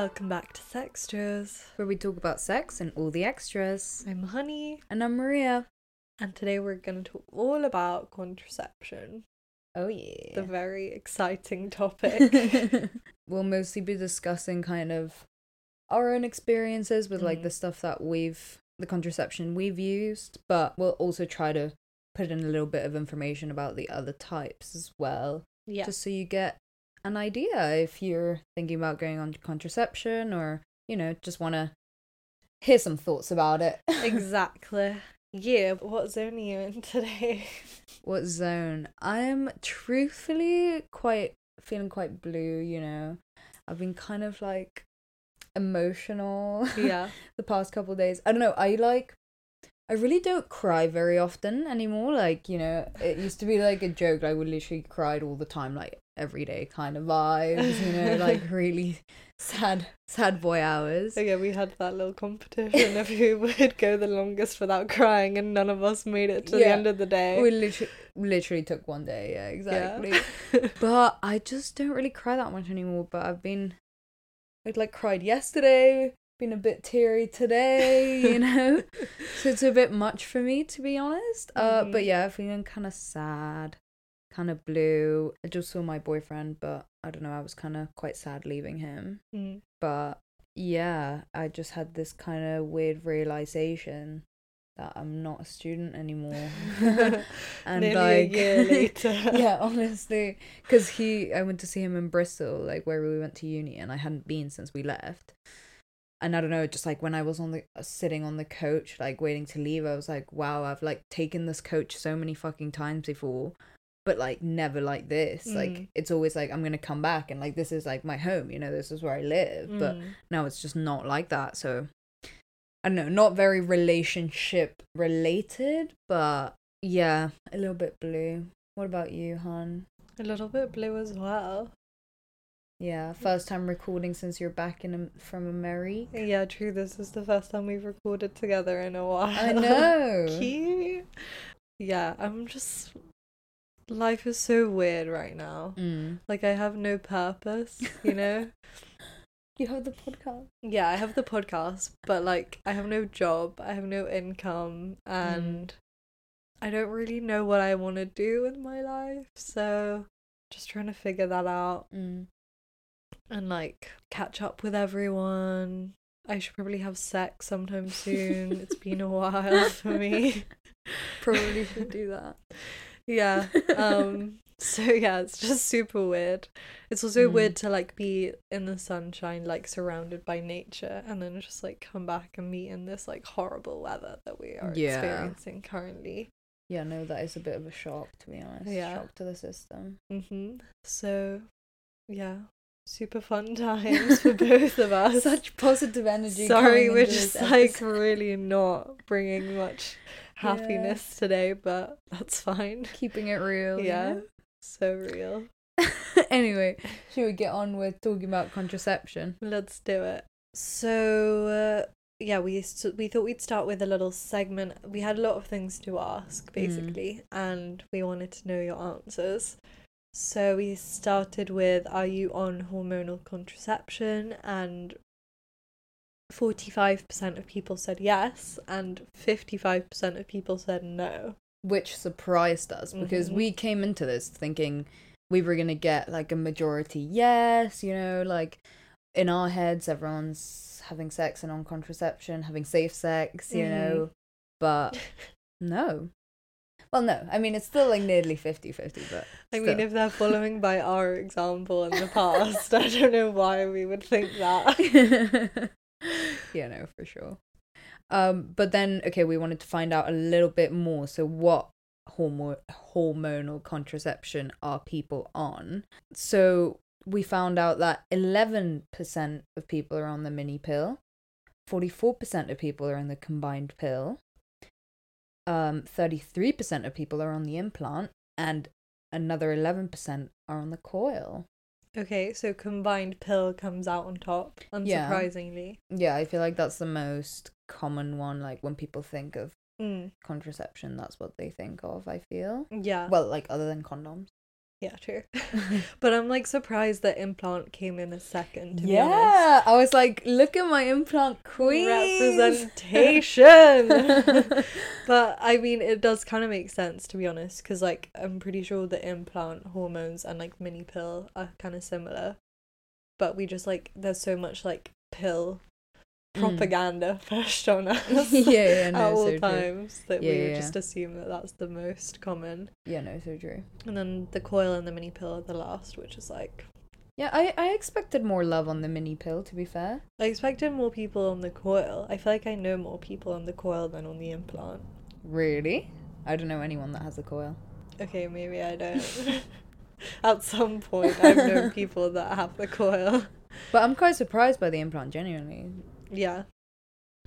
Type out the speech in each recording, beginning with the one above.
Welcome back to Sextras. where we talk about sex and all the extras. I'm Honey, And I'm Maria. and today we're going to talk all about contraception, Oh yeah. the very exciting topic. we'll mostly be discussing kind of our own experiences with like Mhm. the stuff that we've the contraception we've used, but we'll also try to put in a little bit of information about the other types as well. yeah. Just so you get an idea if you're thinking about going on contraception or, you know, just wanna hear some thoughts about it. exactly. Yeah, what zone are you in today? What zone? I'm truthfully quite feeling quite blue, you know. I've been kind of like emotional yeah. the past couple of days. I don't know, I like I really don't cry very often anymore. Like, you know, it used to be like a joke. I would literally cried all the time, like every day kind of vibes, you know, like really sad sad boy hours. So yeah, we had that little competition of who would go the longest without crying, and none of us made it to the end of the day. We literally literally took one day, yeah, exactly. but I just don't really cry that much anymore. But I've been, I'd like cried yesterday, been a bit teary today, you know. so it's a bit much for me to be honest. Uh, but Mhm. yeah, feeling kind of sad, kind of blue. I just saw my boyfriend, but I don't know. I was kind of quite sad leaving him. Mm. But yeah, I just had this kind of weird realization that I'm not a student anymore. and Nearly like a year later. yeah honestly because he i went to see him in bristol like where we went to uni and i hadn't been since we left and i don't know just like when i was on the uh, sitting on the coach like waiting to leave i was like wow i've like taken this coach so many fucking times before but like never like this Mm. like it's always like i'm gonna come back and like this is like my home you know this is where i live but Mm. now it's just not like that so i don't know not very relationship related but yeah a little bit blue what about you han a little bit blue as well. yeah first time recording since you're back in from america Yeah, true. This is the first time we've recorded together in a while. i know Cute. Yeah, I'm just. Life is so weird right now. mm. Like, I have no purpose, you know? you have the podcast yeah, I have the podcast, but like, I have no job, I have no income, and I don't really know what I want to do with my life. So, just trying to figure that out mm. and like catch up with everyone. I should probably have sex sometime soon. it's been a while for me. probably should do that Yeah. Um so yeah, it's just super weird. It's also Mm. weird to like be in the sunshine like surrounded by nature and then just like come back and meet in this like horrible weather that we are Yeah. experiencing currently. yeah no that is a bit of a shock to be honest Yeah. shock to the system Mm-hmm. So yeah, super fun times for both of us. such positive energy Sorry, we're just like really not bringing much happiness today, but that's fine. keeping it real you Yeah, know? so real. anyway, should we get on with talking about contraception? Let's do it. So, uh, yeah, we st- we thought we'd start with a little segment. We had a lot of things to ask, basically, and we wanted to know your answers. So we started with, "Are you on hormonal contraception?" and forty-five percent of people said yes, and fifty-five percent of people said no. Which surprised us because Mhm. we came into this thinking we were gonna get like a majority yes, you know, like in our heads everyone's having sex and on contraception, having safe sex, you Mhm. know. But no. Well no, I mean it's still like nearly 50-50, but I mean, still. if they're following by our example in the past, I don't know why we would think that. yeah, no, for sure. Um, but then okay, we wanted to find out a little bit more. So, what hormone hormonal contraception are people on? So we found out that eleven percent of people are on the mini pill, forty four percent of people are on the combined pill, um, thirty three percent of people are on the implant, and another eleven percent are on the coil. Okay, so combined pill comes out on top, Yeah. unsurprisingly. Yeah, I feel like that's the most common one. Like when people think of Mm. contraception, that's what they think of. I feel. Yeah. Well, like other than condoms. Yeah, true. but I'm like surprised that implant came in a second. To be honest. yeah, I was like, look at my implant queen. representation. but I mean, it does kind of make sense to be honest, because like I'm pretty sure the implant hormones and like mini pill are kind of similar, but we just like there's so much like pill. Mm. propaganda pushed on us yeah, yeah, at all so times that Yeah, we yeah, just assume that that's the most common. Yeah, no, so true. And then the coil and the mini pill are the last, which is like Yeah, I, I expected more love on the mini pill, to be fair. I expected more people on the coil. I feel like I know more people on the coil than on the implant. Really? I don't know anyone that has a coil. Okay, maybe I don't. At some point, I've known people that have the coil. But I'm quite surprised by the implant, genuinely. Yeah,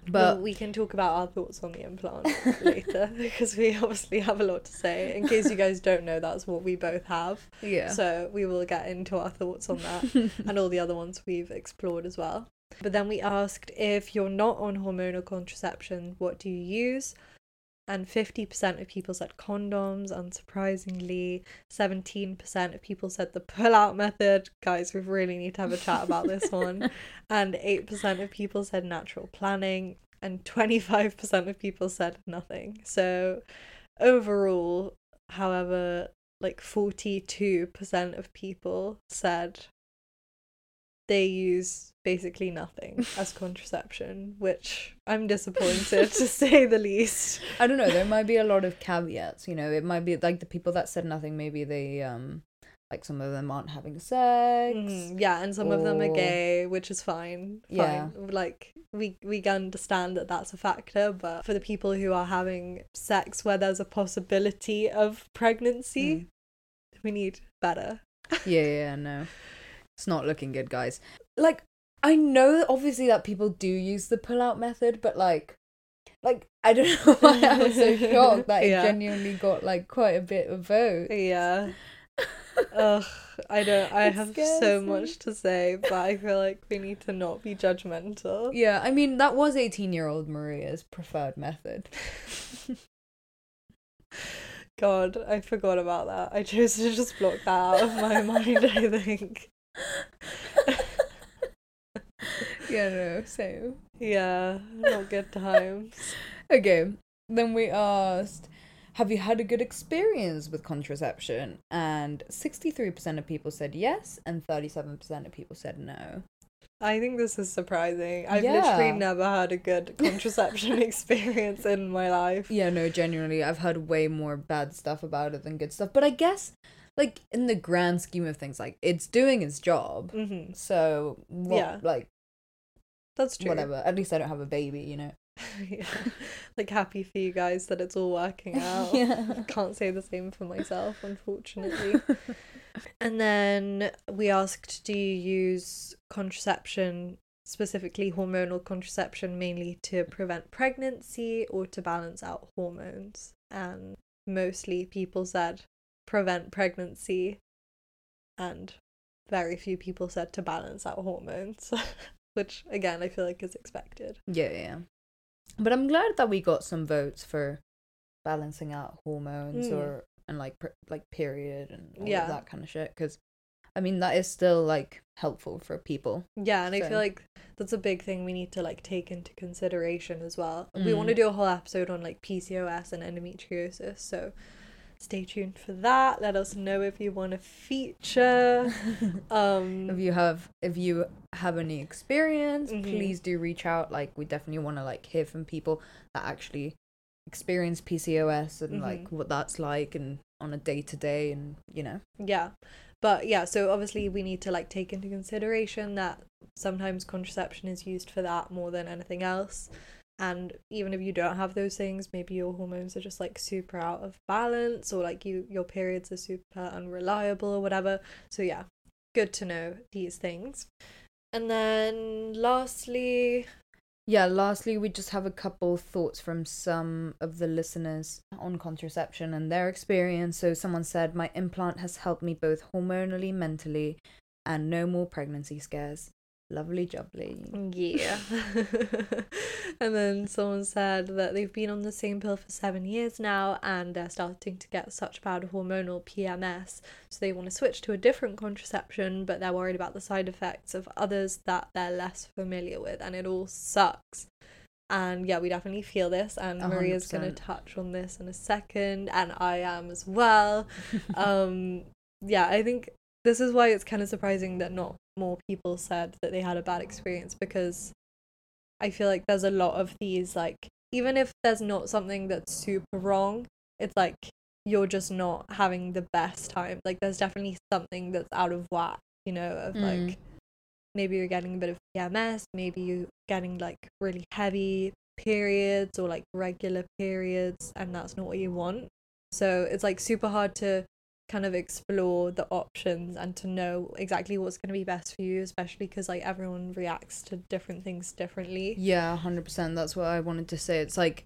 But well, we can talk about our thoughts on the implant later because we obviously have a lot to say. In case you guys don't know, that's what we both have. yeah. So we will get into our thoughts on that and all the other ones we've explored as well. But then we asked if you're not on hormonal contraception, what do you use? And 50% of people said condoms, unsurprisingly. 17% of people said the pull out method. Guys, we really need to have a chat about this one. And 8% of people said natural planning. And 25% of people said nothing. So overall, however, like 42% of people said they use basically nothing as contraception, which I'm disappointed to say the least. I don't know. There might be a lot of caveats. You know, it might be like the people that said nothing. Maybe they um, like some of them aren't having sex. Mm, yeah, and some of them are gay, which is fine. Fine. Yeah. Like we we can understand that that's a factor, but for the people who are having sex where there's a possibility of pregnancy, Mm. we need better. Yeah, yeah, no, it's not looking good, guys. Like, I know obviously that people do use the pull-out method, but like, like I don't know why I was so shocked that it Yeah. genuinely got like quite a bit of vote. Yeah. Ugh, I don't. I It have so me. much to say, but I feel like we need to not be judgmental. Yeah, I mean that was eighteen-year-old Maria's preferred method. God, I forgot about that. I chose to just block that out of my mind. I think. Yeah, no, same. Yeah, not good times. Okay, then we asked, have you had a good experience with contraception? And 63% of people said yes, and 37% of people said no. I think this is surprising. I've Yeah. literally never had a good contraception experience in my life. Yeah, no, genuinely, I've heard way more bad stuff about it than good stuff. But I guess, like, in the grand scheme of things, like, it's doing its job. hmm So, what, Yeah. like, That's true. whatever. At least I don't have a baby, you know? yeah. Like happy for you guys that it's all working out. yeah. Can't say the same for myself, unfortunately. and then we asked, do you use contraception, specifically hormonal contraception, mainly to prevent pregnancy or to balance out hormones? And mostly people said prevent pregnancy, and very few people said to balance out hormones, which again I feel like is expected. Yeah, yeah. But I'm glad that we got some votes for balancing out hormones Mm. or and like per- like period and all Yeah. of that kind of shit because I mean that is still like helpful for people. Yeah, and I feel like that's a big thing we need to like take into consideration as well. We Mm. want to do a whole episode on like PCOS and endometriosis, so stay tuned for that. Let us know if you want to feature. Um if you have if you have any experience, Mhm. please do reach out. Like we definitely want to like hear from people that actually experience PCOS and like Mhm. what that's like and on a day to day and you know. yeah. But yeah, so obviously we need to like take into consideration that sometimes contraception is used for that more than anything else. And even if you don't have those things, maybe your hormones are just like super out of balance or like you your periods are super unreliable or whatever. So yeah, good to know these things. And then lastly, Yeah, lastly, we just have a couple thoughts from some of the listeners on contraception and their experience. So, someone said, My implant has helped me both hormonally, mentally, and no more pregnancy scares. Lovely jubbly. Yeah. and then someone said that they've been on the same pill for seven years now and they're starting to get such bad hormonal PMS. So they want to switch to a different contraception, but they're worried about the side effects of others that they're less familiar with. And it all sucks. And yeah, we definitely feel this. And A Maria's going to touch on this in a second. And I am as well. um, yeah, I think this is why it's kind of surprising that not more people said that they had a bad experience because I feel like there's a lot of these like even if there's not something that's super wrong, it's like you're just not having the best time. Like there's definitely something that's out of whack, you know, of Mm. like maybe you're getting a bit of PMS, maybe you're getting like really heavy periods or like regular periods and that's not what you want. So it's like super hard to kind of explore the options and to know exactly what's going to be best for you, especially because like everyone reacts to different things differently. Yeah, hundred percent. That's what I wanted to say. It's like,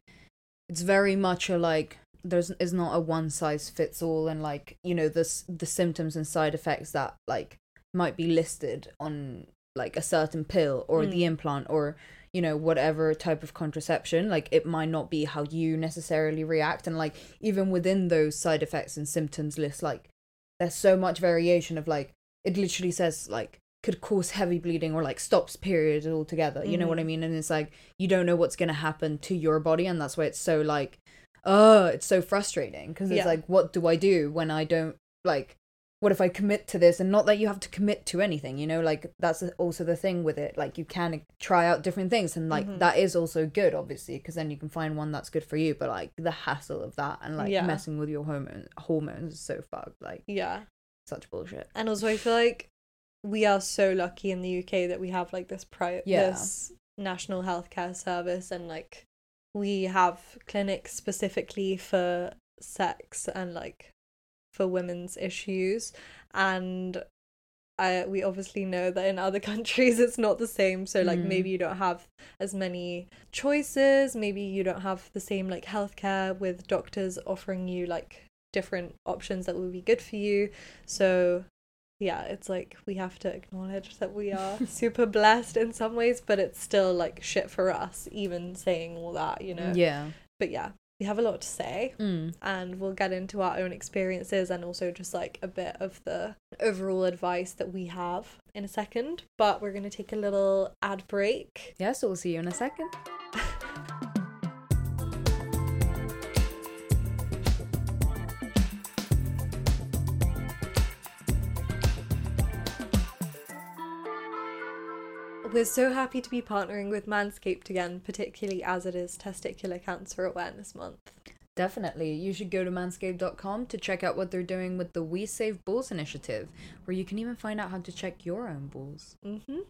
it's very much a like. There's is not a one size fits all, and like you know this the symptoms and side effects that like might be listed on like a certain pill or the Mm. implant or you know whatever type of contraception like it might not be how you necessarily react and like even within those side effects and symptoms list like there's so much variation of like it literally says like could cause heavy bleeding or like stops periods altogether you know what i Mhm. mean and it's like you don't know what's going to happen to your body and that's why it's so like oh it's so frustrating because it's Yeah. like what do i do when i don't like what if i commit to this and not that you have to commit to anything you know like that's also the thing with it like you can try out different things and like Mhm. that is also good obviously because then you can find one that's good for you but like the hassle of that and like Yeah. messing with your hormone hormones is so fucked like Yeah. such bullshit And also, I feel like we are so lucky in the UK that we have like this pri- Yeah. this national healthcare service, and like we have clinics specifically for sex and like for women's issues, and I we obviously know that in other countries it's not the same. So like Mm. maybe you don't have as many choices. Maybe you don't have the same like healthcare with doctors offering you like different options that will be good for you. So yeah, it's like we have to acknowledge that we are super blessed in some ways, but it's still like shit for us, even saying all that, you know. yeah But yeah, we have a lot to say, mm. and we'll get into our own experiences and also just like a bit of the overall advice that we have in a second. But we're gonna take a little ad break. yeah so we'll see you in a second We're so happy to be partnering with Manscaped again, particularly as it is Testicular Cancer Awareness Month. Definitely. You should go to manscaped.com to check out what they're doing with the We Save Balls initiative, where you can even find out how to check your own balls. hmm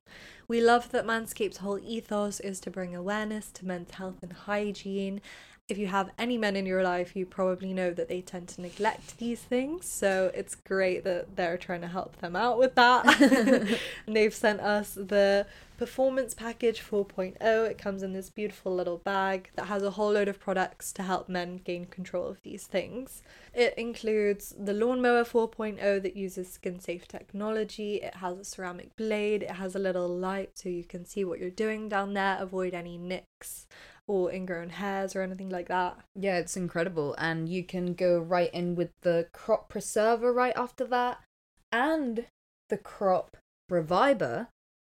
We love that Manscaped's whole ethos is to bring awareness to men's health and hygiene. If you have any men in your life, you probably know that they tend to neglect these things. So it's great that they're trying to help them out with that. and they've sent us the Performance Package 4.0. It comes in this beautiful little bag that has a whole load of products to help men gain control of these things. It includes the Lawnmower 4.0 that uses skin safe technology. It has a ceramic blade. It has a little light so you can see what you're doing down there, avoid any nicks or ingrown hairs or anything like that. Yeah, it's incredible. And you can go right in with the Crop Preserver right after that, and the Crop Reviver.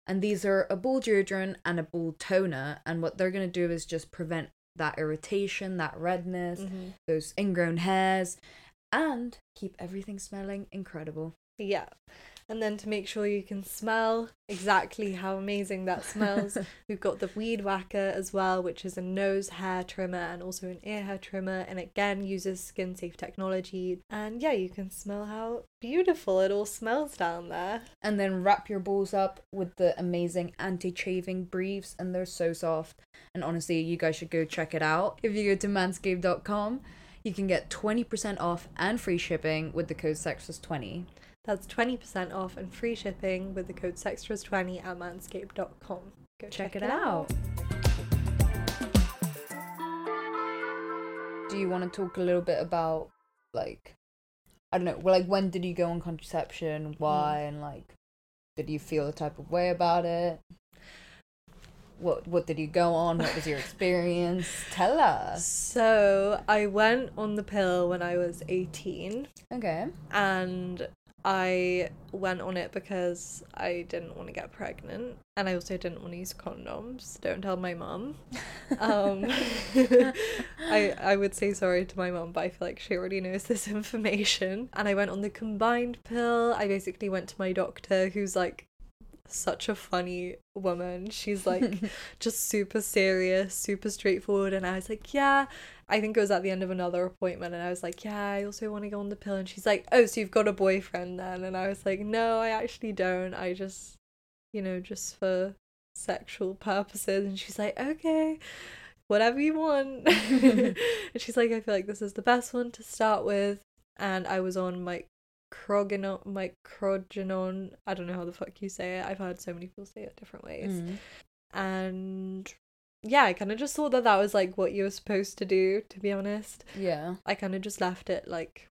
And these are a ball deodorant and a ball toner. And what they're going to do is just prevent that irritation, that redness, mm-hmm. those ingrown hairs, and keep everything smelling incredible. Yeah. And then to make sure you can smell exactly how amazing that smells, we've got the Weed Whacker as well, which is a nose hair trimmer and also an ear hair trimmer, and again uses skin safe technology. And yeah, you can smell how beautiful it all smells down there. and then wrap your balls up with the amazing anti-chafing briefs and they're so soft and honestly you guys should go check it out if you go to manscaped.com you can get 20% off and free shipping with the code SEXTRAS20 That's 20% off and free shipping with the code SEXTRAS20 at manscaped.com. Go check, it, out. do you want to talk a little bit about like i don't know well like when did you go on contraception mm-hmm. why and like Did you feel a type of way about it? What what did you go on? What was your experience? Tell us. So I went on the pill when I was 18 Okay. and I went on it because I didn't want to get pregnant and I also didn't want to use condoms. Don't tell my mum. Um, I I would say sorry to my mum, but I feel like she already knows this information. And I went on the combined pill. I basically went to my doctor, who's like such a funny woman. She's like just super serious, super straightforward. And I was like, yeah. I think it was at the end of another appointment, and I was like, yeah, I also want to go on the pill. And she's like, oh, so you've got a boyfriend then? And I was like, no, I actually don't. I just, you know, just for sexual purposes. And she's like, okay, whatever you want. and she's like, I feel like this is the best one to start with. And I was on my croginon, Microgynon. I don't know how the fuck you say it. I've heard so many people say it different ways. Mm. And yeah, I kind of just thought that that was like what you were supposed to do, to be honest. Yeah. I kind of just left it like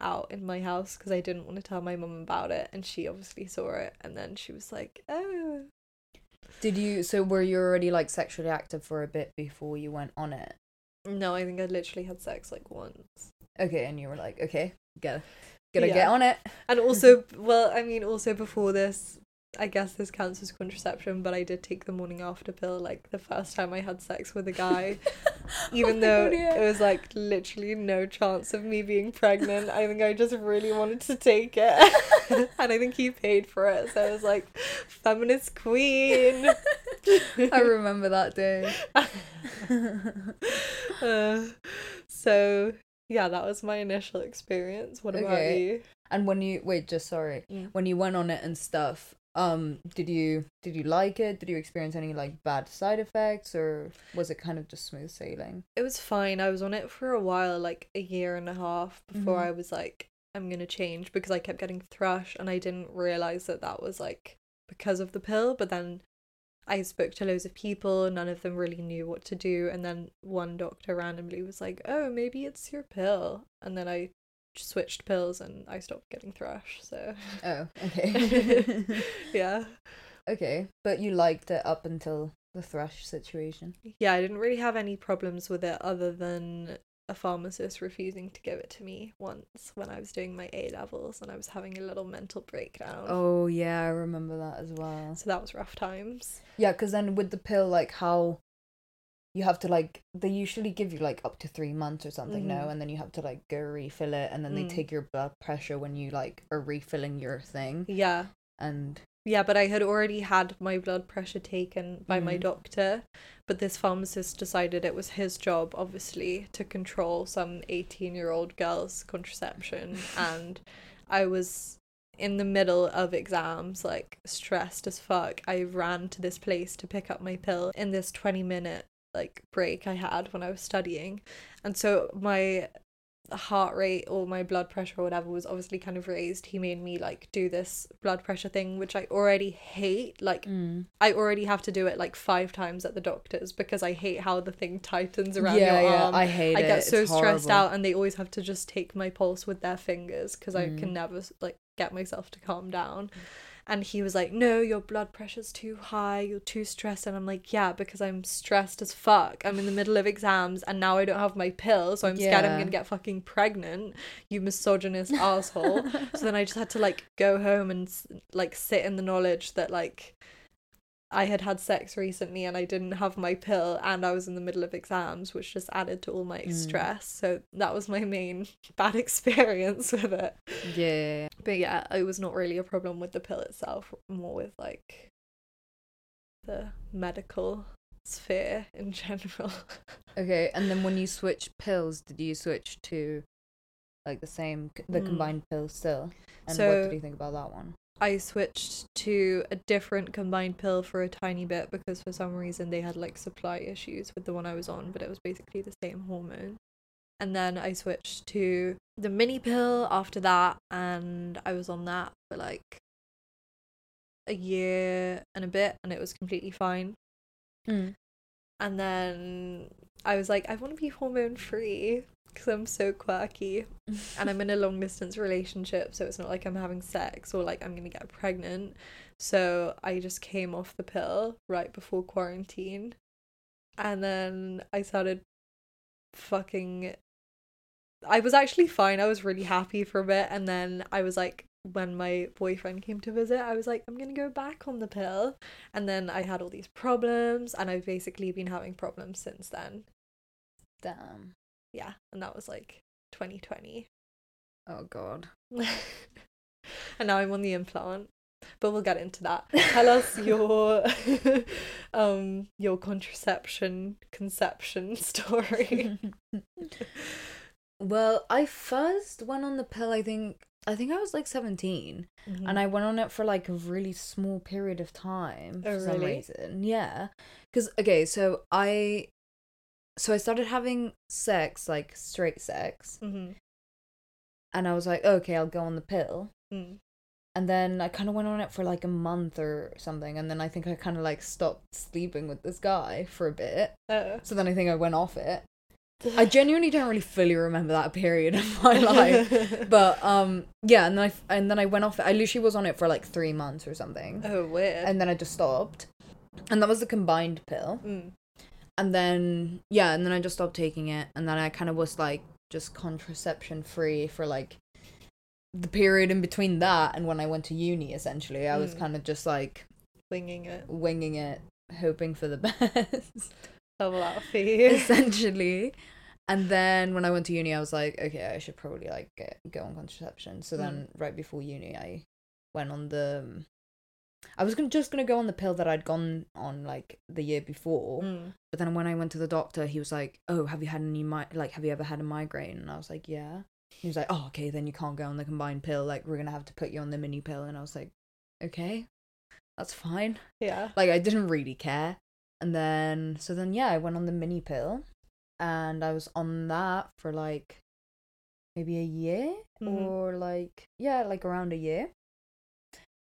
out in my house because I didn't want to tell my mum about it. And she obviously saw it. And then she was like, oh. Did you? So were you already like sexually active for a bit before you went on it? No, I think I literally had sex like once. Okay, and you were like, okay, gotta gotta Yeah. get on it. And also, well, I mean, also before this, I guess this counts as contraception, but I did take the morning after pill like the first time I had sex with a guy. Even Oh though God, yeah. it was like literally no chance of me being pregnant, I think I just really wanted to take it. and I think he paid for it. So I was like, feminist queen. I remember that day. Uh, so yeah, that was my initial experience. What about Okay. you? And when you wait, just sorry, Mm. when you went on it and stuff, um, did you did you like it? Did you experience any like bad side effects, or was it kind of just smooth sailing? It was fine. I was on it for a while, like a year and a half before Mhm. I was like, I'm gonna change because I kept getting thrush and I didn't realize that that was like because of the pill. But then I spoke to loads of people, none of them really knew what to do. And then one doctor randomly was like, Oh, maybe it's your pill. And then I switched pills and I stopped getting thrush. So, Oh, okay. yeah. okay, but you liked it up until the thrush situation. Yeah, I didn't really have any problems with it other than a pharmacist refusing to give it to me once when I was doing my A levels and I was having a little mental breakdown. Oh yeah, I remember that as well. So that was rough times. Yeah, because then with the pill, like how you have to like they usually give you like up to three months or something, no, Mhm. and then you have to like go refill it, and then they Mm. take your blood pressure when you like are refilling your thing, Yeah. and Yeah, but I had already had my blood pressure taken by my Mhm. doctor, but this pharmacist decided it was his job, obviously, to control some 18 year old girl's contraception. and I was in the middle of exams, like stressed as fuck. I ran to this place to pick up my pill in this 20 minute like break I had when I was studying. And so my heart rate or my blood pressure or whatever was obviously kind of raised. He made me like do this blood pressure thing, which I already hate. Like, Mm. I already have to do it like five times at the doctor's because I hate how the thing tightens around yeah, your yeah, arm. I hate I it. get it's so stressed horrible. out, and they always have to just take my pulse with their fingers because I Mm. can never like get myself to calm down. And he was like, "No, your blood pressure's too high. You're too stressed." And I'm like, "Yeah, because I'm stressed as fuck. I'm in the middle of exams, and now I don't have my pill, so I'm scared I'm gonna get fucking pregnant. You misogynist asshole." so then I just had to like go home and like sit in the knowledge that like I had had sex recently and I didn't have my pill and I was in the middle of exams, which just added to all my Mm. stress. So that was my main bad experience with it. Yeah. But yeah, it was not really a problem with the pill itself, more with like the medical sphere in general. Okay, and then when you switch pills, did you switch to like the same the Mm. combined pill still? And what So- did you think about that one? I switched to a different combined pill for a tiny bit because for some reason they had like supply issues with the one I was on, but it was basically the same hormone. And then I switched to the mini pill after that, and I was on that for like a year and a bit, and it was completely fine. Mm. And then I was like, I want to be hormone free. Because I'm so quirky and I'm in a long distance relationship, so it's not like I'm having sex or like I'm gonna get pregnant. So I just came off the pill right before quarantine, and then I started fucking. I was actually fine. I was really happy for a bit, and then I was like, when my boyfriend came to visit, I was like, I'm gonna go back on the pill, and then I had all these problems, and I've basically been having problems since then. Damn. Yeah, and that was like 2020. Oh god. and now I'm on the implant. But we'll get into that. Tell us your um your contraception conception story. well, I first went on the pill I think I think I was like 17 Mm-hmm. and I went on it for like a really small period of time Oh, for some reason. Yeah. Cuz okay, so I so I started having sex like straight sex hmm and I was like, "Okay, I'll go on the pill." Mm. And then I kind of went on it for like a month or something and then I think I kind of like stopped sleeping with this guy for a bit. Oh. So then I think I went off it. I genuinely don't really fully remember that period of my life. But um yeah, and then I f- and then I went off it. I literally was on it for like 3 months or something. oh weird. And then I just stopped. And that was the combined pill. Mm. And then yeah, and then I just stopped taking it and then I kind of was like just contraception free for like the period in between that and when I went to uni essentially. I was Mm. kind of just like Winging it. winging it, hoping for the best. Double out fee. essentially. And then when I went to uni, I was like, okay, I should probably like get, go on contraception. So then right before uni, I went on the. I was gonna, just gonna go on the pill that I'd gone on like the year before, Mm. but then when I went to the doctor, he was like, "Oh, have you had any mi- like have you ever had a migraine?" And I was like, "Yeah." He was like, "Oh, okay, then you can't go on the combined pill. Like we're gonna have to put you on the mini pill." And I was like, "Okay, that's fine." Yeah. like I didn't really care. And then so then yeah, I went on the mini pill and I was on that for like maybe a year Mhm. or like yeah, like around a year.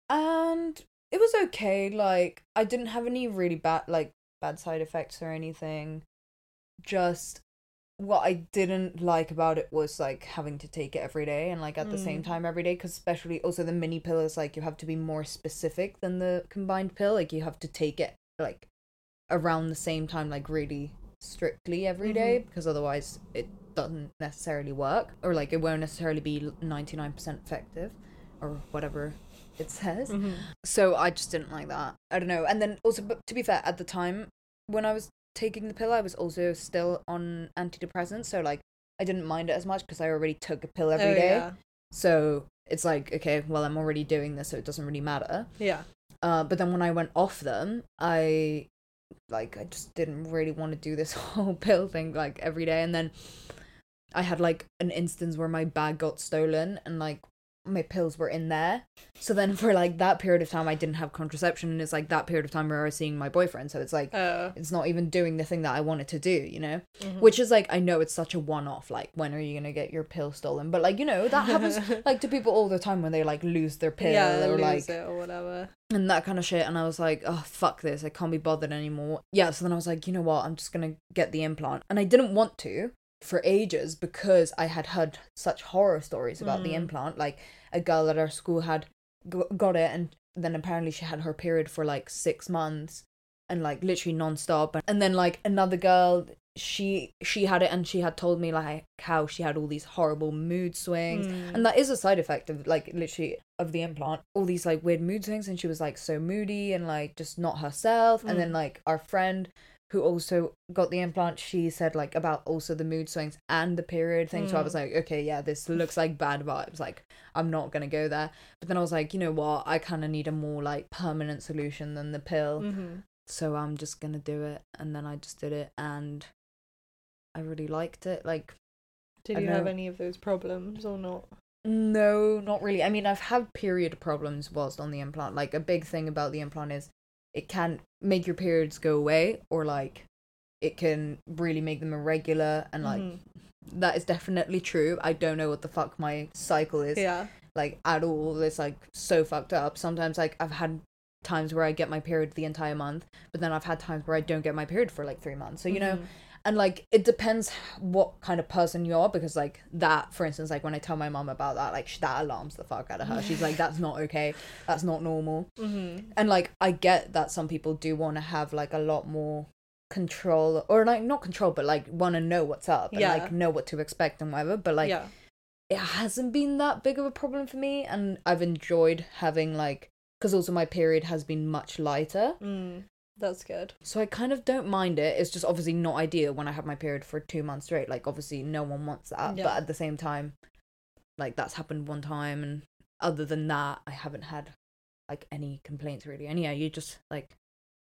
And it was okay, like I didn't have any really bad like bad side effects or anything. Just what I didn't like about it was like having to take it every day and like at the same Mm. time every day because especially also the mini pill is like you have to be more specific than the combined pill like you have to take it like around the same time like really strictly every day because otherwise it doesn't necessarily work or like it won't necessarily be 99% effective or whatever it says Mhm. so I just didn't like that. I don't know. And then also, but to be fair, at the time when I was taking the pill, I was also still on antidepressants. So like, I didn't mind it as much because I already took a pill every oh, day. Yeah. So it's like, okay, well, I'm already doing this, so it doesn't really matter. Yeah. Uh, but then when I went off them, I like I just didn't really want to do this whole pill thing like every day. And then I had like an instance where my bag got stolen and like my pills were in there. So then for like that period of time, I didn't have contraception, and it's like that period of time where I was seeing my boyfriend. So it's like Oh. it's not even doing the thing that I wanted to do, you know. Mhm. Which is like I know it's such a one-off. Like when are you gonna get your pill stolen? But like you know that happens like to people all the time when they like lose their pill yeah, or like or whatever. and that kind of shit and i was like oh fuck this i can't be bothered anymore yeah so then i was like you know what i'm just gonna get the implant and i didn't want to for ages because i had heard such horror stories about the Mm. implant like a girl at our school had g- got it and then apparently she had her period for like six months and like literally non-stop and, and then like another girl she she had it and she had told me like how she had all these horrible mood swings Mm. and that is a side effect of like literally of the implant all these like weird mood swings and she was like so moody and like just not herself and then Mm. like our friend who also got the implant she said like about also the mood swings and the period thing so i was Mm. like okay yeah this looks like bad vibes like i'm not gonna go there but then i was like you know what i kind of need a more like permanent solution than the pill Mhm. so i'm just gonna do it and then i just did it and i really liked it like Did you don't have any of those problems or not? No, not really. I mean, I've had period problems whilst on the implant. Like a big thing about the implant is it can make your periods go away or like it can really make them irregular and like Mhm. that is definitely true. I don't know what the fuck my cycle is yeah. like at all. It's like so fucked up. Sometimes like I've had times where I get my period the entire month, but then I've had times where I don't get my period for like 3 months. So you know, Mhm. And like it depends what kind of person you are because like that for instance like when i tell my mom about that like that alarms the fuck out of her she's like that's not okay that's not normal Mm-hmm. and like i get that some people do want to have like a lot more control or like not control but like want to know what's up and like know what to expect and whatever but like yeah. it hasn't been that big of a problem for me and i've enjoyed having like because also my period has been much lighter Mm. That's good. so I kind of don't mind it. It's just obviously not ideal when I have my period for two months straight. Like obviously no one wants that. Yeah. But at the same time, like that's happened one time and other than that, I haven't had like any complaints really. And yeah, you just like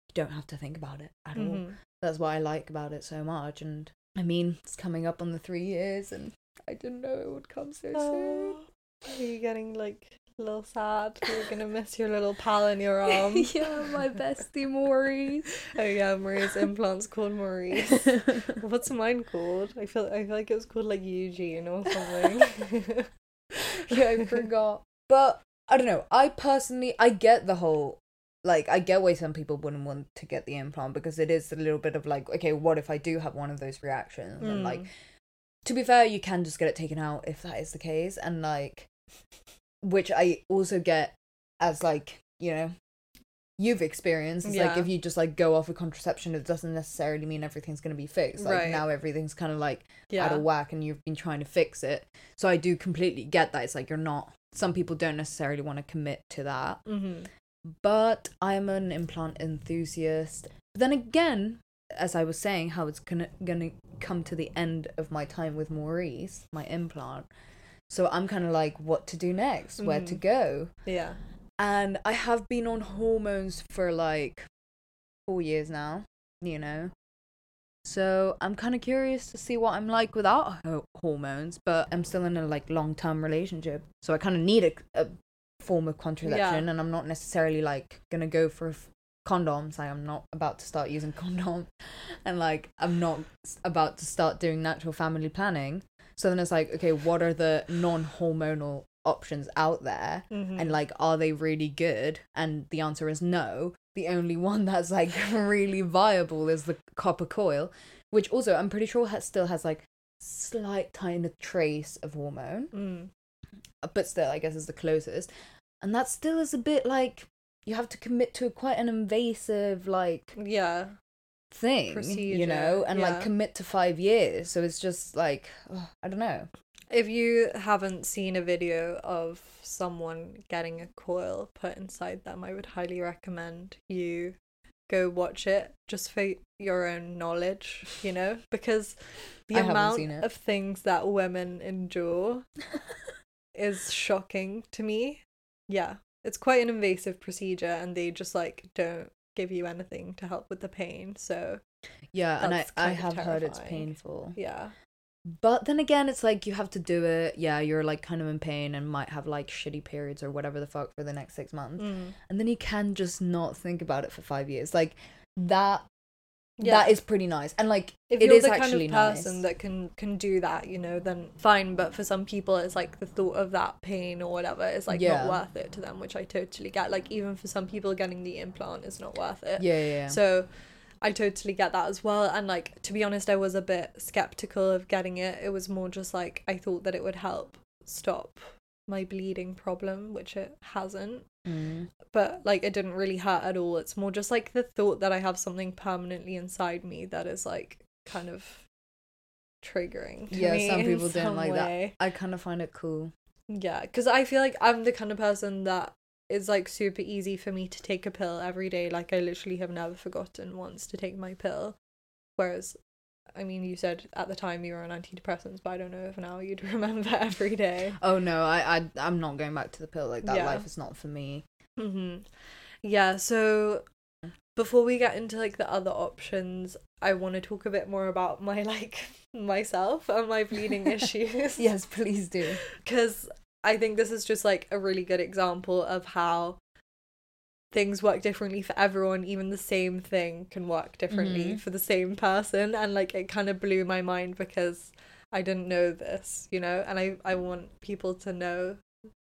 you don't have to think about it at all. Mhm. That's what I like about it so much. And I mean, it's coming up on the three years and I didn't know it would come so soon. Oh, are you getting like a little sad? You're gonna miss your little pal in your arm. yeah, my bestie Maurice. Oh yeah, Maurice implant's called Maurice. What's mine called? I feel I feel like it was called like Eugene or something. yeah, I forgot. But I don't know. I personally, I get the whole, like, I get why some people wouldn't want to get the implant because it is a little bit of like, okay, what if I do have one of those reactions? And like, Mm. to be fair, you can just get it taken out if that is the case, and like, which I also get as like, you know. You've experienced it's like if you just like go off of contraception, it doesn't necessarily mean everything's gonna be fixed. Like Right. now everything's kind of like yeah. out of whack and you've been trying to fix it. So I do completely get that. It's like you're not some people don't necessarily want to commit to that. Mm-hmm. But I'm an implant enthusiast. But then again, as I was saying, how it's gonna gonna come to the end of my time with Maurice, my implant. So I'm kind of like, what to do next? Where to Mhm. go? Yeah. And I have been on hormones for like four years now, you know. So I'm kind of curious to see what I'm like without ho- hormones, but I'm still in a like long term relationship, so I kind of need a, a form of contraception, and I'm not necessarily like gonna go for f- condoms. I'm not about to start using condoms, and like I'm not about to start doing natural family planning. So then it's like, okay, what are the non hormonal options out there? Mm-hmm. and like are they really good and the answer is no the only one that's like really viable is the copper coil which also i'm pretty sure has, still has like slight tiny trace of hormone Mm. but still i guess is the closest and that still is a bit like you have to commit to quite an invasive like Yeah. Thing you know and yeah. like commit to five years so it's just like i don't know If you haven't seen a video of someone getting a coil put inside them, I would highly recommend you go watch it just for your own knowledge, you know? Because the I amount of things that women endure is shocking to me. Yeah. It's quite an invasive procedure and they just like don't give you anything to help with the pain. So, yeah and i i have heard it's painful yeah. But then again, it's like you have to do it. Yeah, you're like kind of in pain and might have like shitty periods or whatever the fuck for the next six months. Mm. And then you can just not think about it for five years. Like that, Yeah. that is pretty nice. And like if it you're is the kind actually of person nice. that can can do that you know then fine but for some people it's like the thought of that pain or whatever is like Yeah. not worth it to them which i totally get like even for some people getting the implant is not worth it yeah, yeah, yeah. so i totally get that as well and like to be honest i was a bit skeptical of getting it it was more just like i thought that it would help stop my bleeding problem which it hasn't Mm. but like it didn't really hurt at all. It's more just like the thought that I have something permanently inside me that is like kind of triggering. To Yeah, me some people don't some like that. I kind of find it cool. Yeah, because I feel like I'm the kind of person that is like super easy for me to take a pill every day. Like I literally have never forgotten once to take my pill. Whereas, I mean, you said at the time you were on antidepressants, but I don't know if now you'd remember every day. Oh no, I, I, I'm not going back to the pill. Like that Yeah. life is not for me. Mm-hmm. Yeah, so before we get into like the other options, I want to talk a bit more about my like myself and my bleeding issues. yes, please do. Because I think this is just like a really good example of how things work differently for everyone. Even the same thing can work differently Mhm. for the same person. And like it kind of blew my mind because I didn't know this, you know, and I, I want people to know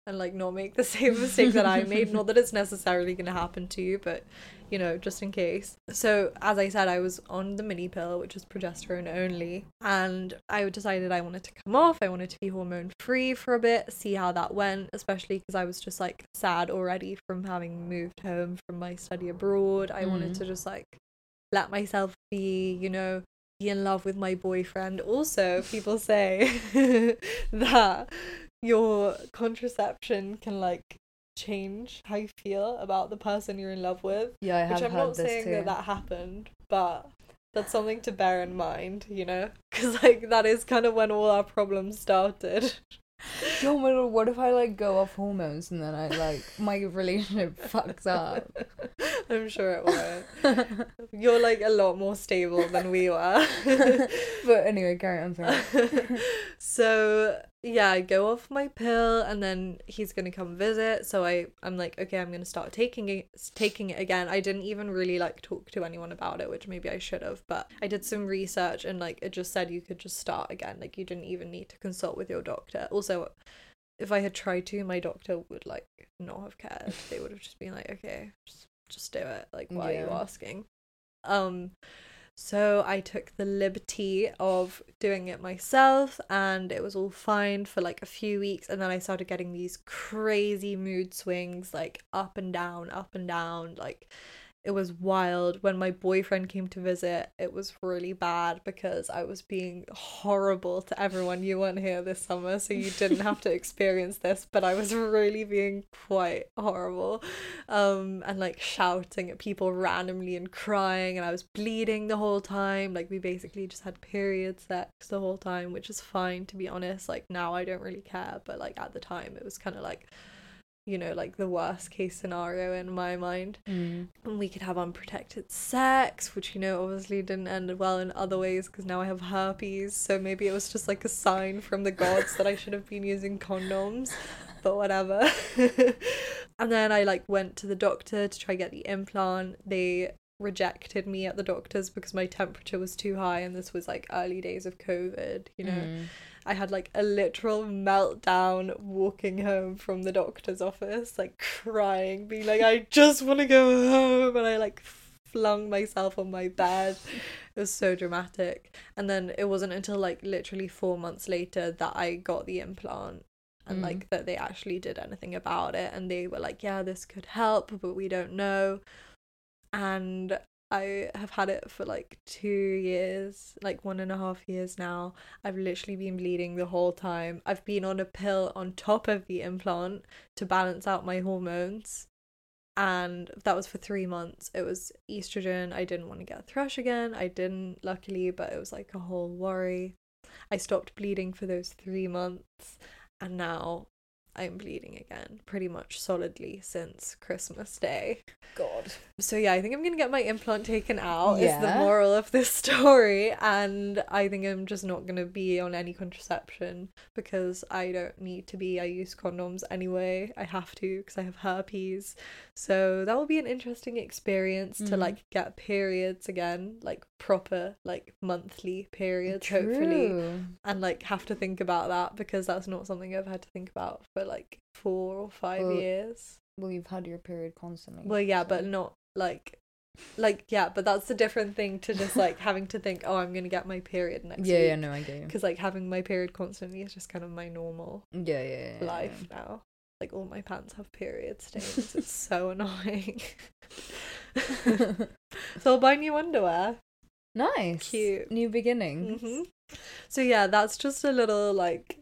and like not make the same mistake that I made. Not that it's necessarily going to happen to you, but you know, just in case. So, as I said, I was on the mini pill, which is progesterone only, and I decided I wanted to come off. I wanted to be hormone free for a bit, see how that went, especially because I was just like sad already from having moved home from my study abroad. I wanted Mm. to just like let myself be, you know, be in love with my boyfriend. Also, people say that your contraception can like change how you feel about the person you're in love with. Yeah, I have Which I'm heard not this saying too. that that happened, but that's something to bear in mind, you know? Because, like, that is kind of when all our problems started. Yo, my lord, what if I like go off hormones and then I like my relationship fucks up? I'm sure it won't. You're, like, a lot more stable than we were. but anyway, carry on. Sorry. so yeah i go off my pill and then he's gonna come visit. So i i'm like okay i'm gonna start taking it taking it again. I didn't even really like talk to anyone about it which maybe i should have but i did some research and like it just said you could just start again. Like you didn't even need to consult with your doctor. Also if i had tried to my doctor would like not have cared. They would have just been like okay just, just do it. Like why are you asking? Um so I took the liberty of doing it myself and it was all fine for like a few weeks and then I started getting these crazy mood swings like up and down, up and down, like it was wild. When my boyfriend came to visit, it was really bad because I was being horrible to everyone. You weren't here this summer, so you didn't have to experience this, but I was really being quite horrible. Um, and like shouting at people randomly and crying, and I was bleeding the whole time. Like, we basically just had period sex the whole time, which is fine to be honest. Like, now I don't really care, but like at the time, it was kind of like, you know, like the worst case scenario in my mind Mm. and we could have unprotected sex, which you know obviously didn't end well in other ways because now I have herpes. So maybe it was just like a sign from the gods that I should have been using condoms, but whatever. and then I like went to the doctor to try to get the implant. They rejected me at the doctor's because my temperature was too high and this was like early days of covid you know Mm. I had like a literal meltdown walking home from the doctor's office, like crying, being like, I just want to go home. And I like flung myself on my bed. It was so dramatic. And then it wasn't until like literally four months later that I got the implant and Mm. like that they actually did anything about it. And they were like, yeah, this could help, but we don't know. And I have had it for like two years, like one and a half years now. I've literally been bleeding the whole time. I've been on a pill on top of the implant to balance out my hormones. And that was for three months. It was estrogen. I didn't want to get a thrush again. I didn't, luckily, but it was like a whole worry. I stopped bleeding for those three months. And now I'm bleeding again, pretty much solidly since Christmas Day. God. So yeah, I think I'm gonna get my implant taken out. Is the moral of this story, and I think I'm just not gonna be on any contraception because I don't need to be. I use condoms anyway. I have to because I have herpes. So that will be an interesting experience to Mhm. like get periods again, like proper like monthly periods, hopefully and like have to think about that because that's not something I've had to think about for like four or five Well, years. Well, you've had your period constantly. Well, yeah, but not like, like yeah, but that's a different thing to just like having to think, oh, I'm gonna get my period next yeah, week. yeah, no, I get you. Because like having my period constantly is just kind of my normal Yeah, yeah, yeah. life now. Like all my pants have period stains. it's so annoying. so I'll buy new underwear. Nice. Cute. New beginnings. hmm So yeah, that's just a little like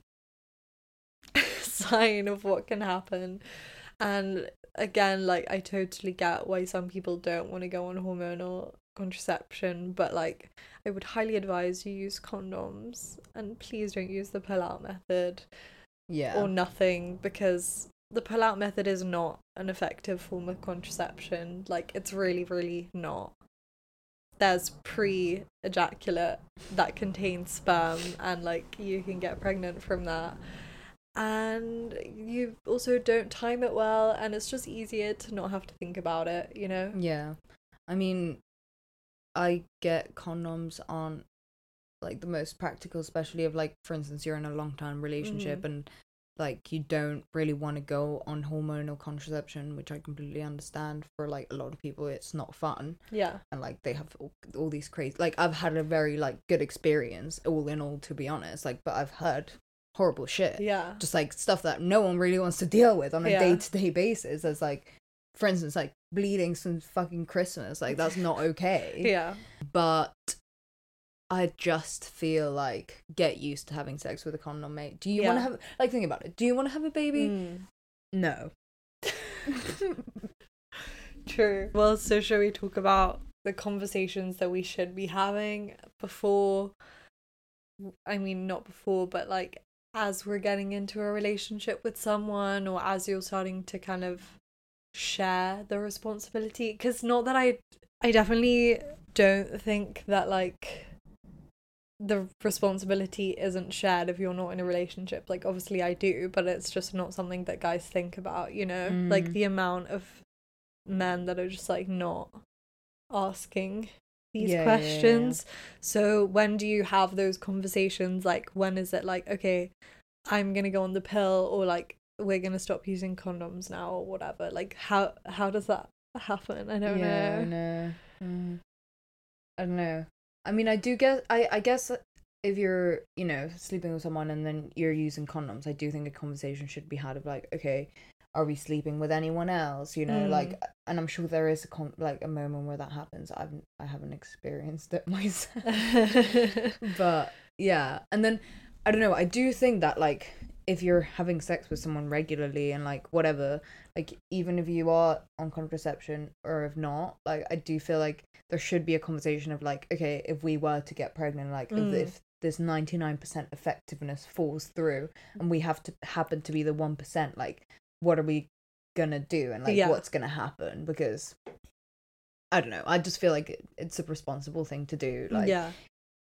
sign of what can happen. And again, like I totally get why some people don't want to go on hormonal contraception, but like I would highly advise you use condoms and please don't use the pull out method Yeah. or nothing because the pull out method is not an effective form of contraception. Like it's really, really not. There's pre ejaculate that contains sperm and like you can get pregnant from that. And you also don't time it well and it's just easier to not have to think about it, you know? Yeah. I mean, I get condoms aren't like the most practical, especially if like for instance you're in a long term relationship Mhm. and like you don't really want to go on hormonal contraception which i completely understand for like a lot of people it's not fun Yeah. and like they have all, all these crazy like i've had a very like good experience all in all to be honest like but i've heard horrible shit Yeah. just like stuff that no one really wants to deal with on a Yeah. day-to-day basis as like for instance like bleeding since fucking christmas like that's not okay Yeah. but I just feel like get used to having sex with a condom, mate. Do you want to have like think about it? Do you want to have a baby? Mm. No. True. Well, so shall we talk about the conversations that we should be having before? I mean, not before, but like as we're getting into a relationship with someone or as you're starting to kind of share the responsibility. Because not that I, I definitely don't think that like the responsibility isn't shared if you're not in a relationship. Like, obviously, I do, but it's just not something that guys think about, you know? Like, Mm. the amount of men that are just like not asking these Yeah, yeah, yeah. questions. So, when do you have those conversations? Like, when is it like, okay, I'm gonna go on the pill, or like, we're gonna stop using condoms now, or whatever? Like, how how does that happen? I don't yeah, know. I know. Mm. I don't know. I mean, I do guess. I I guess if you're, you know, sleeping with someone and then you're using condoms, I do think a conversation should be had of like, okay, are we sleeping with anyone else? You know, Mm. like, and I'm sure there is a con- like a moment where that happens. I've I haven't experienced it myself. but yeah and then i don't know i do think that like if you're having sex with someone regularly and like whatever like even if you are on contraception or if not like i do feel like there should be a conversation of like okay if we were to get pregnant like Mm. if, if this 99% effectiveness falls through and we have to happen to be the 1% like what are we gonna do and like Yeah. what's gonna happen because i don't know i just feel like it's a responsible thing to do like yeah.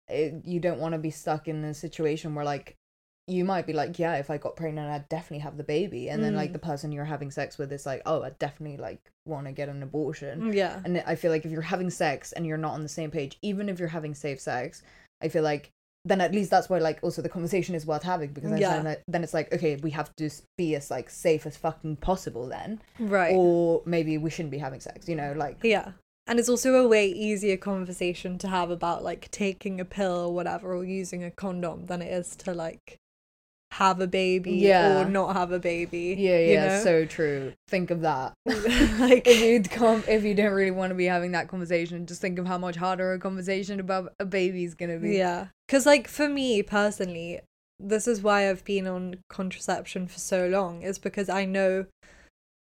it, you don't want to be stuck in a situation where like you might be like yeah if i got pregnant i'd definitely have the baby and then like Mm. the person you're having sex with is like oh i definitely like want to get an abortion Yeah. and i feel like if you're having sex and you're not on the same page even if you're having safe sex i feel like then at least that's why like also the conversation is worth having because then, Yeah. then, then it's like okay we have to be as like safe as fucking possible then Right. or maybe we shouldn't be having sex you know like Yeah. And it's also a way easier conversation to have about like taking a pill or whatever or using a condom than it is to like have a baby Yeah. or not have a baby. yeah you yeah know? so true think of that like if you'd come if you don't really want to be having that conversation just think of how much harder a conversation about a baby's gonna be Yeah. Cuz like for me personally, this is why I've been on contraception for so long is because I know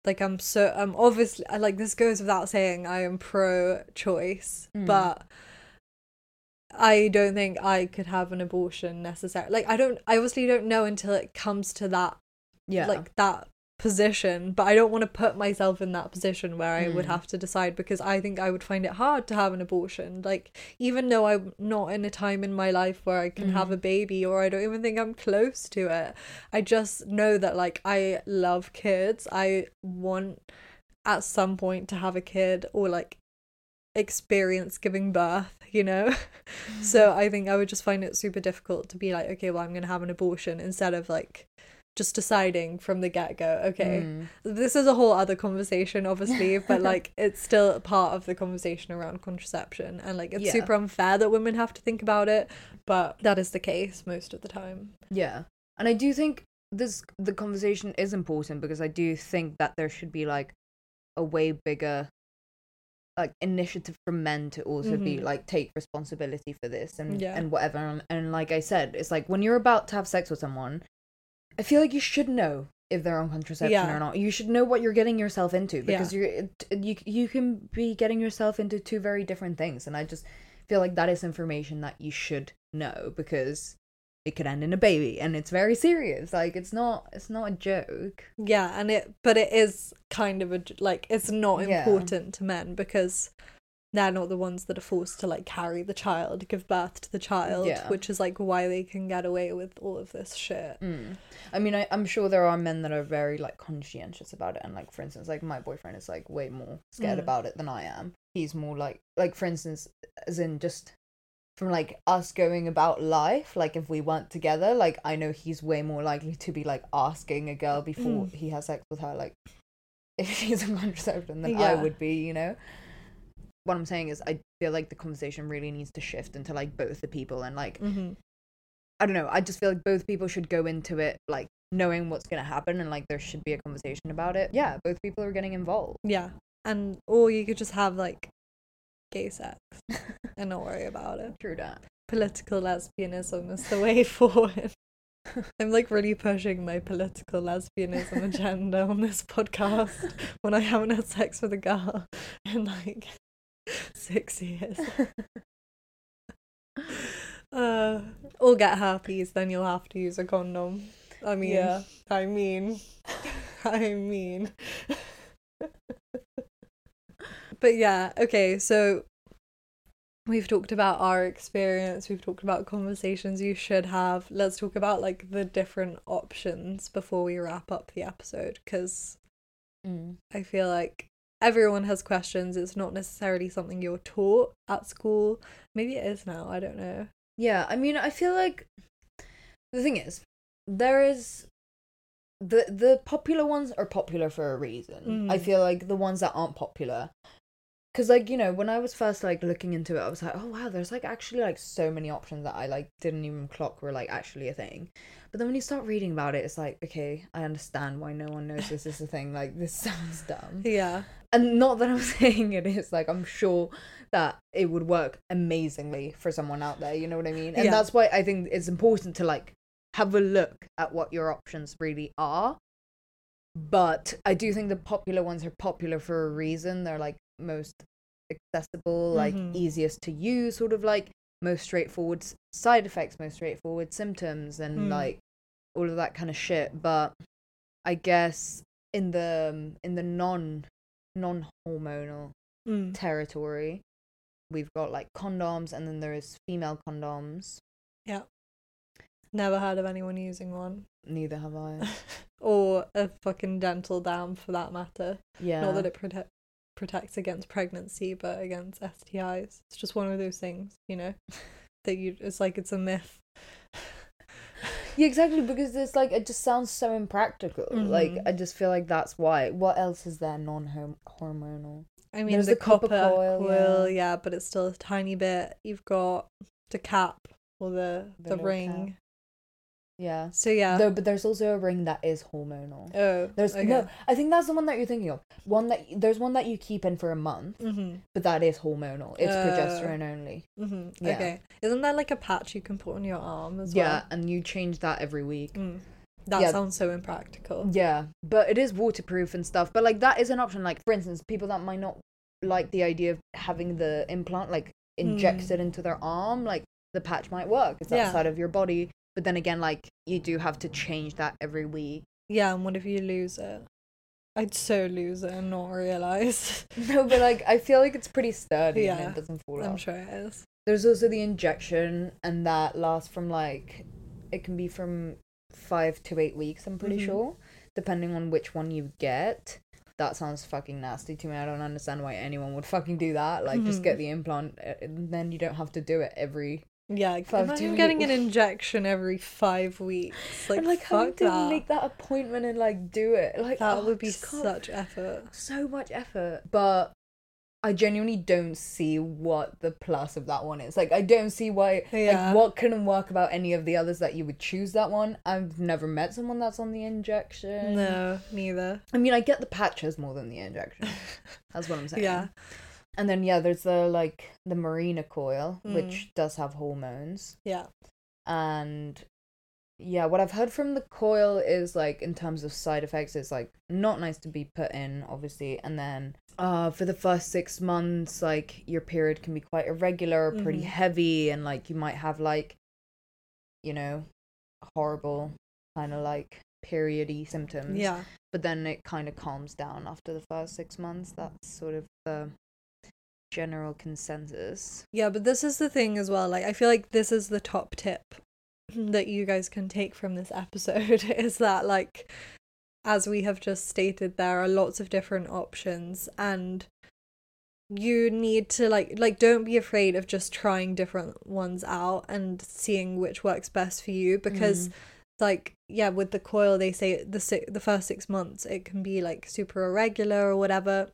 like I'm so I'm obviously like this goes without saying I am pro choice, Mm. but I don't think I could have an abortion necessarily. Like I don't I obviously don't know until it comes to that yeah like that position, but I don't want to put myself in that position where I would Mm. have to decide because I think I would find it hard to have an abortion. Like even though I'm not in a time in my life where I can have Mhm. a baby or I don't even think I'm close to it. I just know that like I love kids. I want at some point to have a kid or like experience giving birth, you know? so I think I would just find it super difficult to be like, okay, well, I'm going to have an abortion instead of like just deciding from the get go, okay, Mm. this is a whole other conversation, obviously, but like it's still part of the conversation around contraception. And like it's Yeah. super unfair that women have to think about it, but that is the case most of the time. yeah and i do think this the conversation is important because i do think that there should be like a way bigger like initiative from men to also be Mhm. like take responsibility for this and Yeah. and whatever and, and like i said it's like when you're about to have sex with someone i feel like you should know if they're on contraception Yeah. or not you should know what you're getting yourself into because Yeah. you're you you can be getting yourself into two very different things and i just feel like that is information that you should know because it could end in a baby and it's very serious like it's not it's not a joke Yeah, and it, but it is kind of a like it's not Yeah. important to men because they're not the ones that are forced to like carry the child, give birth to the child, Yeah. which is like why they can get away with all of this shit. mm. i mean I, i'm sure there are men that are very like conscientious about it and like for instance like my boyfriend is like way more scared Mm. about it than i am he's more like like for instance as in just from like us going about life, like if we weren't together, like I know he's way more likely to be like asking a girl before Mm. he has sex with her, like if she's a contraception than I would be, you know. What I'm saying is, I feel like the conversation really needs to shift into like both the people and like Mm-hmm. I don't know. I just feel like both people should go into it like knowing what's gonna happen and like there should be a conversation about it. Yeah, both people are getting involved. Yeah. And or you could just have like gay sex and don't worry about it. True that. Political lesbianism is the way forward. I'm like really pushing my political lesbianism agenda on this podcast when I haven't had sex with a girl in like six years. Uh, or get herpes, then you'll have to use a condom. I mean, Yeah. I mean, I mean. But yeah, okay, so we've talked about our experience, we've talked about conversations you should have. Let's talk about like the different options before we wrap up the episode because Mm. I feel like everyone has questions. It's not necessarily something you're taught at school. Maybe it is now, I don't know. Yeah, I mean, I feel like the thing is, there is the the popular ones are popular for a reason. I Mhm. feel like the ones that aren't popular, because like you know, when I was first like looking into it, I was like, oh wow, there's like actually like so many options that I like didn't even clock were like actually a thing. But then when you start reading about it, it's like, okay, I understand why no one knows this is a thing. Like this sounds dumb Yeah. and not that I'm saying it is like I'm sure that it would work amazingly for someone out there, you know what I mean? And Yeah. that's why I think it's important to like have a look at what your options really are. But I do think the popular ones are popular for a reason. They're like most accessible, like Mhm. easiest to use, sort of like most straightforward side effects, most straightforward symptoms and Mm. like all of that kind of shit. But I guess in the in the non non hormonal Mm. territory, we've got like condoms, and then there is female condoms. Yeah. Never heard of anyone using one. Neither have I. or a fucking dental dam for that matter. Yeah. Not that it prote- protects against pregnancy, but against STIs. It's just one of those things, you know, that you. It's like it's a myth. Yeah, exactly. Because it's like it just sounds so impractical. Like Mhm. I just feel like that's why. What else is there non hormonal? I mean, There's the, the copper copper, coil, coil, yeah. yeah. but it's still a tiny bit. You've got the cap or the The the, ring. cap. Yeah. So yeah. Though, but there's also a ring that is hormonal. oh, There's okay. no. I think that's the one that you're thinking of. One that there's one that you keep in for a month, Mhm. but that is hormonal. It's Uh, progesterone only. Mhm. Yeah. Okay. Isn't that like a patch you can put on your arm as Yeah, well? Yeah, and you change that every week. Mm. That Yeah. sounds so impractical. Yeah, but it is waterproof and stuff. But like that is an option. Like for instance, people that might not like the idea of having the implant like injected into their arm, like the patch might work. It's. Yeah. outside of your body. But then again, like you do have to change that every week. Yeah, and what if you lose it? I'd so lose it and not realize. No, but like I feel like it's pretty sturdy and Yeah, it doesn't fall off. I'm off. sure it is. There's also the injection, and that lasts from like it can be from five to eight weeks. I'm pretty Mhm. sure, depending on which one you get. That sounds fucking nasty to me. I don't understand why anyone would fucking do that. Like, just Mhm. get the implant, and then you don't have to do it every. Yeah, Five imagine getting an injection every five weeks. Like, and like having to that. make that appointment and like do it. Like that oh, would be such effort. so much effort. But I genuinely don't see what the plus of that one is. Like I don't see why Yeah. like what couldn't work about any of the others that you would choose that one. I've never met someone that's on the injection. No, neither. I mean I get the patches more than the injection. That's what I'm saying. Yeah. And then yeah, there's the like the Mirena coil, Mm. which does have hormones. Yeah. and yeah what i've heard from the coil is like in terms of side effects it's like not nice to be put in obviously and then uh for the first six months like your period can be quite irregular pretty Mhm. heavy and like you might have like you know horrible kind of like periody symptoms Yeah. but then it kind of calms down after the first six months that's sort of the general consensus Yeah, but this is the thing as well. Like, I feel like this is the top tip that you guys can take from this episode is that, like, as we have just stated, there are lots of different options, and you need to like like don't be afraid of just trying different ones out and seeing which works best for you because Mm. like yeah with the coil they say the si- the first 6 months it can be like super irregular or whatever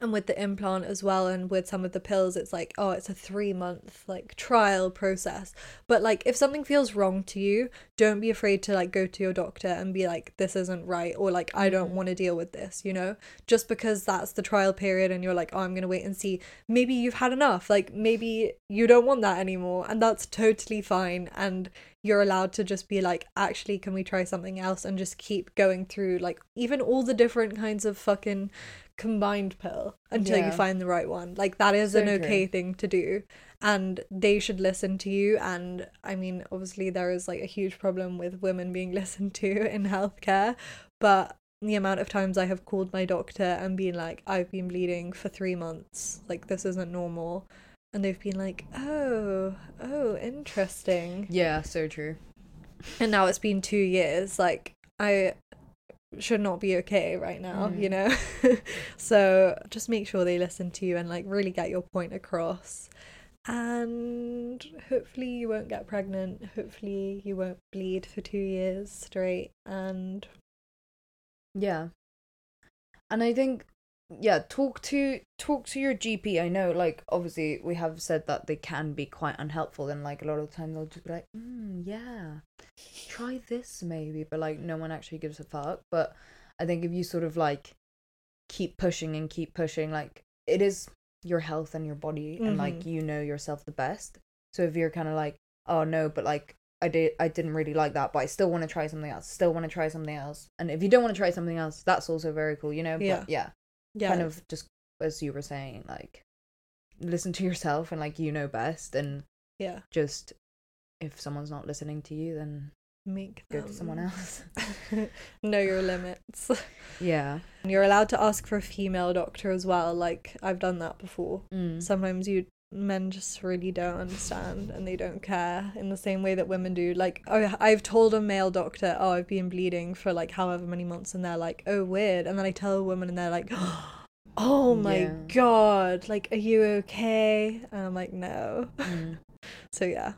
and with the implant as well and with some of the pills it's like oh it's a 3 month like trial process. But like if something feels wrong to you don't be afraid to like go to your doctor and be like this isn't right or like I don't Mhm. want to deal with this you know? Just because that's the trial period and you're like oh I'm going to wait and see maybe you've had enough. Like maybe you don't want that anymore and that's totally fine. And you're allowed to just be like actually can we try something else? and just keep going through like even all the different kinds of fucking combined pill until you find the right one. Like that is So an true. okay thing to do and they should listen to you and i mean obviously there is like a huge problem with women being listened to in healthcare but the amount of times i have called my doctor and been like i've been bleeding for 3 months. Like this isn't normal. And they've been like oh oh interesting. Yeah, so true. and now it's been 2 years. Like i should not be okay right now Mm. you know so just make sure they listen to you and like really get your point across and hopefully you won't get pregnant hopefully you won't bleed for 2 years straight and Yeah. And I think yeah, talk to talk to your GP. I know like obviously we have said that they can be quite unhelpful and like a lot of the time they'll just be like, mm, yeah, try this maybe, but like no one actually gives a fuck. But I think if you sort of like keep pushing and keep pushing, like it is your health and your body and like Mhm. you know yourself the best. So if you're kind of like, oh no, but like I did I didn't really like that, but I still want to try something else. Still want to try something else. And if you don't want to try something else, that's also very cool, you know? Yeah. But yeah, yeah kind of just as you were saying, like listen to yourself and like you know best and yeah just if someone's not listening to you then make go to someone else. know your limits yeah. And you're allowed to ask for a female doctor as well like i've done that before Mm. sometimes you men just really don't understand and they don't care in the same way that women do like oh, i've told a male doctor oh i've been bleeding for like however many months and they're like oh weird and then i tell a woman and they're like oh my Yeah. god like are you okay and i'm like no Mm. so yeah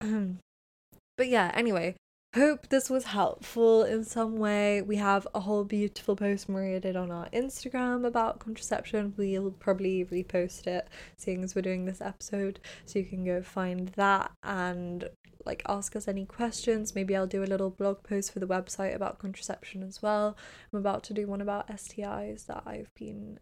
but yeah anyway hope this was helpful in some way. We have a whole beautiful post maria did on our instagram about contraception. We'll probably repost it seeing as we're doing this episode so you can go find that and like ask us any questions. Maybe i'll do a little blog post for the website about contraception as well. I'm about to do one about stis that i've been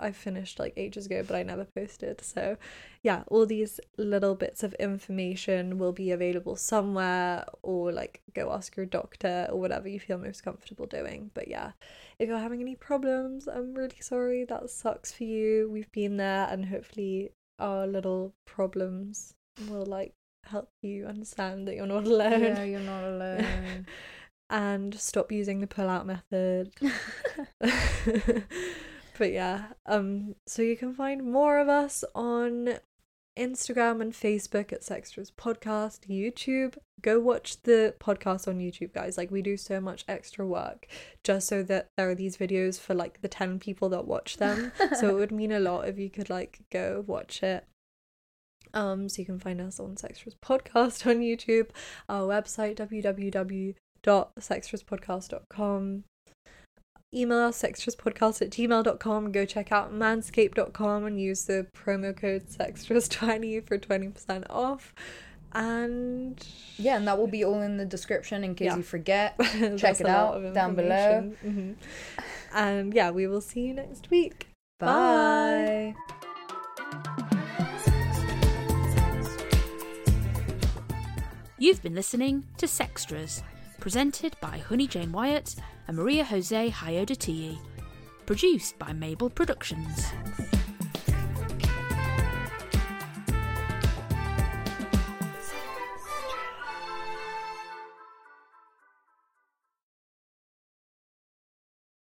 I finished like ages ago, but I never posted. So, yeah, all these little bits of information will be available somewhere, or like go ask your doctor or whatever you feel most comfortable doing. But yeah, if you're having any problems, I'm really sorry. That sucks for you. We've been there, and hopefully, our little problems will like help you understand that you're not alone. Yeah, you're not alone. and stop using the pull out method. but yeah, um, so you can find more of us on Instagram and Facebook at Sextras Podcast, YouTube. Go watch the podcast on YouTube, guys. Like we do so much extra work just so that there are these videos for like the 10 people that watch them. so it would mean a lot if you could like go watch it. Um, so you can find us on Sextras Podcast on YouTube, our website www.sextraspodcast.com. Email us sextraspodcast at gmail.com. Go check out manscaped.com and use the promo code SEXTRAS20 for 20% off. And yeah, and that will be all in the description in case Yeah. you forget. check it out down below. information. Mhm. And yeah, we will see you next week. Bye. You've been listening to Sextras, presented by Honey Jane Wyatt and Maria Jose Hayodatiyi. Produced by Mabel Productions.